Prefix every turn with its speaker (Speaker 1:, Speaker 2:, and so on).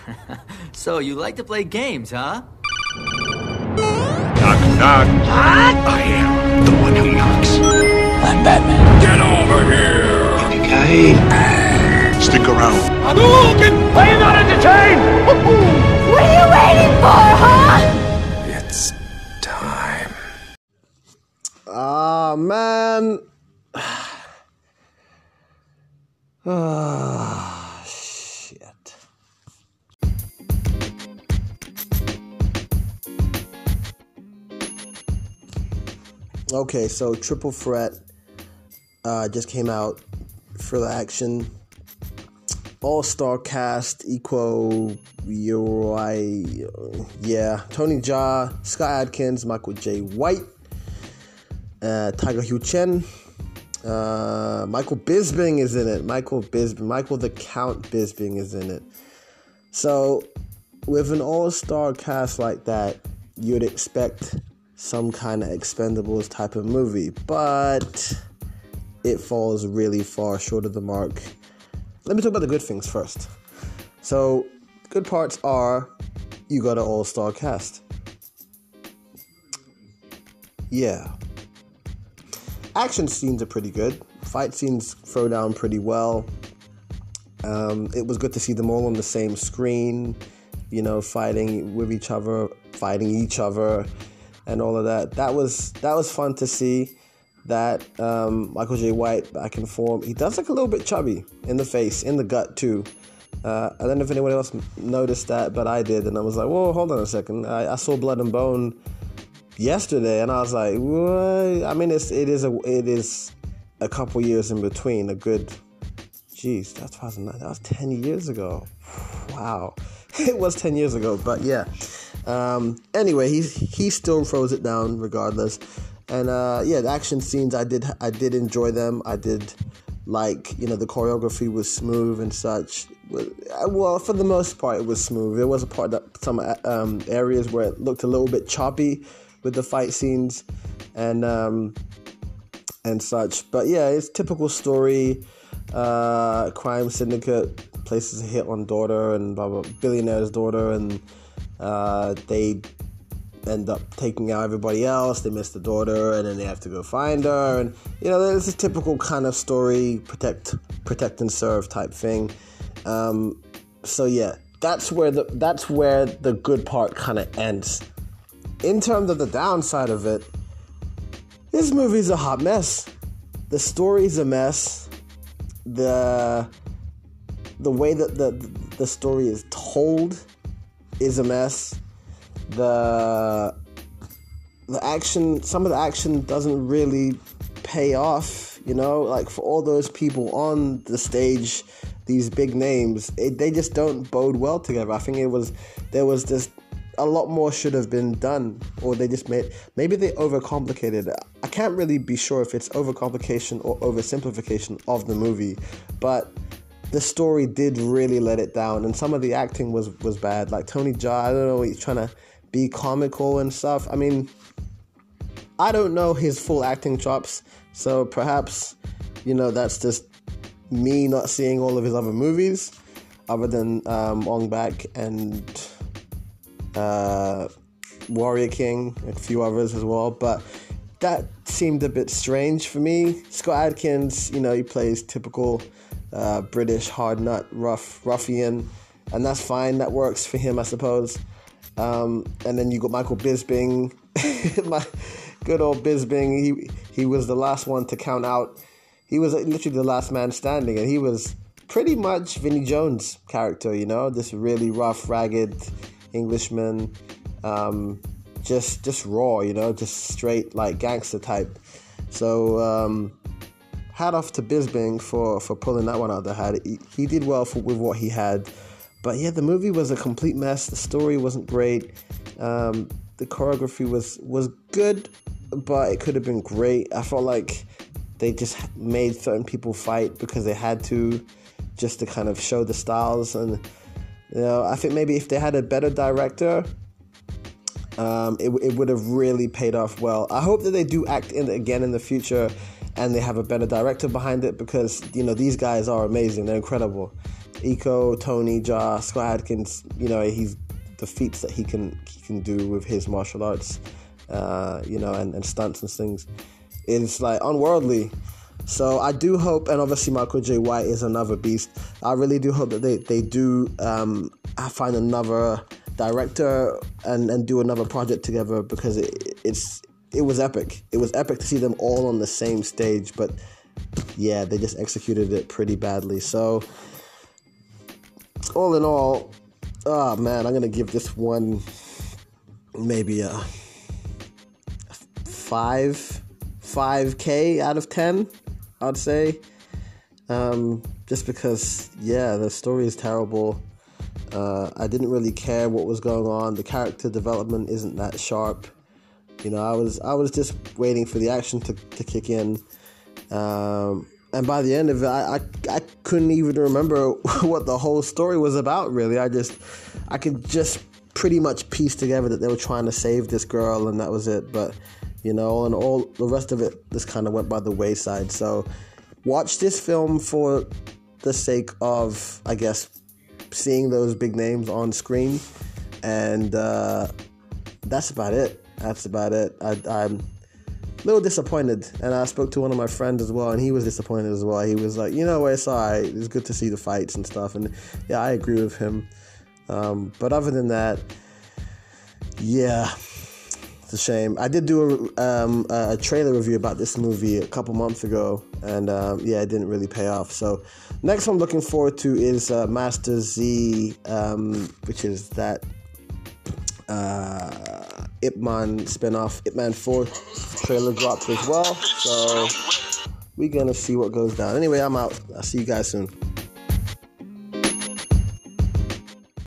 Speaker 1: so you like to play games, huh?
Speaker 2: Knock, knock. What? I am the one who knocks.
Speaker 3: I'm Batman.
Speaker 2: Get over here!
Speaker 3: Okay.
Speaker 2: Stick around.
Speaker 4: Hadouken! Are you not entertained?
Speaker 5: what are you waiting for, huh?
Speaker 2: It's time.
Speaker 6: Ah, man. Ah, Okay, so Triple Threat uh, just came out for the action. All star cast, Iko Uwais, yeah. Tony Jaa, Scott Adkins, Michael Jai White, uh, Tiger Hu Chen, uh, Michael Bisping is in it. Michael Bisping, Michael the Count Bisping is in it. So, with an all-star cast like that, you'd expect some kind of Expendables type of movie, but it falls really far short of the mark. Let me talk about the good things first. So, good parts are you got an all-star cast. Yeah, action scenes are pretty good. Fight scenes throw down pretty well. Um, it was good to see them all on the same screen, you know, fighting with each other, fighting each other, and all of that. That was that was fun to see. That um, Michael Jai White back in form. He does look a little bit chubby in the face, in the gut too. Uh, I don't know if anyone else noticed that, but I did, and I was like, "Whoa, hold on a second. I, I saw Blood and Bone yesterday, and I was like, "What?" I mean, it's it is a it is a couple years in between. A good, geez, that's 2009. That was ten years ago. Wow, it was ten years ago, but yeah. Um, anyway, he he still throws it down regardless, and uh, yeah, the action scenes I did I did enjoy them. I did like you know the choreography was smooth and such. Well, for the most part, it was smooth. There was a part that some um, areas where it looked a little bit choppy with the fight scenes and um, and such. But yeah, it's typical story. Uh, crime syndicate places a hit on daughter and blah, blah, billionaire's daughter, and uh, they end up taking out everybody else. They miss the daughter, and then they have to go find her. And you know, it's a typical kind of story, protect, protect and serve type thing. Um, so yeah, that's where the that's where the good part kind of ends. In terms of the downside of it, this movie's a hot mess. The story's a mess. The the way that the the story is told is a mess. The the action, some of the action doesn't really pay off. You know, like for all those people on the stage, these big names, it, they just don't bode well together. I think it was there was just a lot more should have been done, or they just made maybe they overcomplicated it. I can't really be sure if it's overcomplication or oversimplification of the movie, but the story did really let it down, and some of the acting was was bad. Like Tony Jaa, I don't know, he's trying to be comical and stuff. I mean, I don't know his full acting chops, so perhaps you know that's just me not seeing all of his other movies, other than um, Ong Bak and uh, Warrior King, a few others as well, but that seemed a bit strange for me. Scott Adkins, you know, he plays typical uh, British hard nut, rough ruffian, and that's fine. That works for him, I suppose. Um, and then you got Michael Bisping, my good old Bisping. He he was the last one to count out. He was literally the last man standing, and he was pretty much Vinnie Jones' character. You know, this really rough, ragged Englishman, um, just just raw, you know, just straight like gangster type. So um, hat off to Bisping for for pulling that one out of the hat. He, he did well for, with what he had, but yeah, the movie was a complete mess. The story wasn't great. Um, the choreography was was good, but it could have been great. I felt like they just made certain people fight because they had to, just to kind of show the styles and you know, I think maybe if they had a better director, um, it, it would have really paid off well. I hope that they do act in again in the future, and they have a better director behind it because you know these guys are amazing. They're incredible. Iko, Tony, Jaa, Scott Adkins, you know, he's the feats that he can he can do with his martial arts, uh, you know, and, and stunts and things is like unworldly. So I do hope, and obviously Michael Jai White is another beast. I really do hope that they they do um, find another director and and do another project together because it, it's it was epic. It was epic to see them all on the same stage, but yeah, they just executed it pretty badly. So all in all, oh man, I'm gonna give this one maybe a five five k out of ten. I'd say. Um, just because, yeah, the story is terrible. Uh, I didn't really care what was going on. The character development isn't that sharp. You know, I was I was just waiting for the action to, to kick in. Um, and by the end of it, I, I, I couldn't even remember what the whole story was about. Really, I just I could just pretty much piece together that they were trying to save this girl, and that was it. But you know, and all the rest of it just kind of went by the wayside. So, watch this film for the sake of, I guess, seeing those big names on screen, and uh, that's about it. That's about it. I, I'm a little disappointed, and I spoke to one of my friends as well, and he was disappointed as well. He was like, "You know, it's alright. It's good to see the fights and stuff." And yeah, I agree with him. Um, but other than that, yeah, it's a shame. I did do a, um, a trailer review about this movie a couple months ago, and um, yeah, it didn't really pay off. So, next one I'm looking forward to is uh, Master Z, um, which is that uh, Ip Man spin-off. Ip Man 4 trailer dropped as well. So, we're gonna see what goes down. Anyway, I'm out. I'll see you guys soon.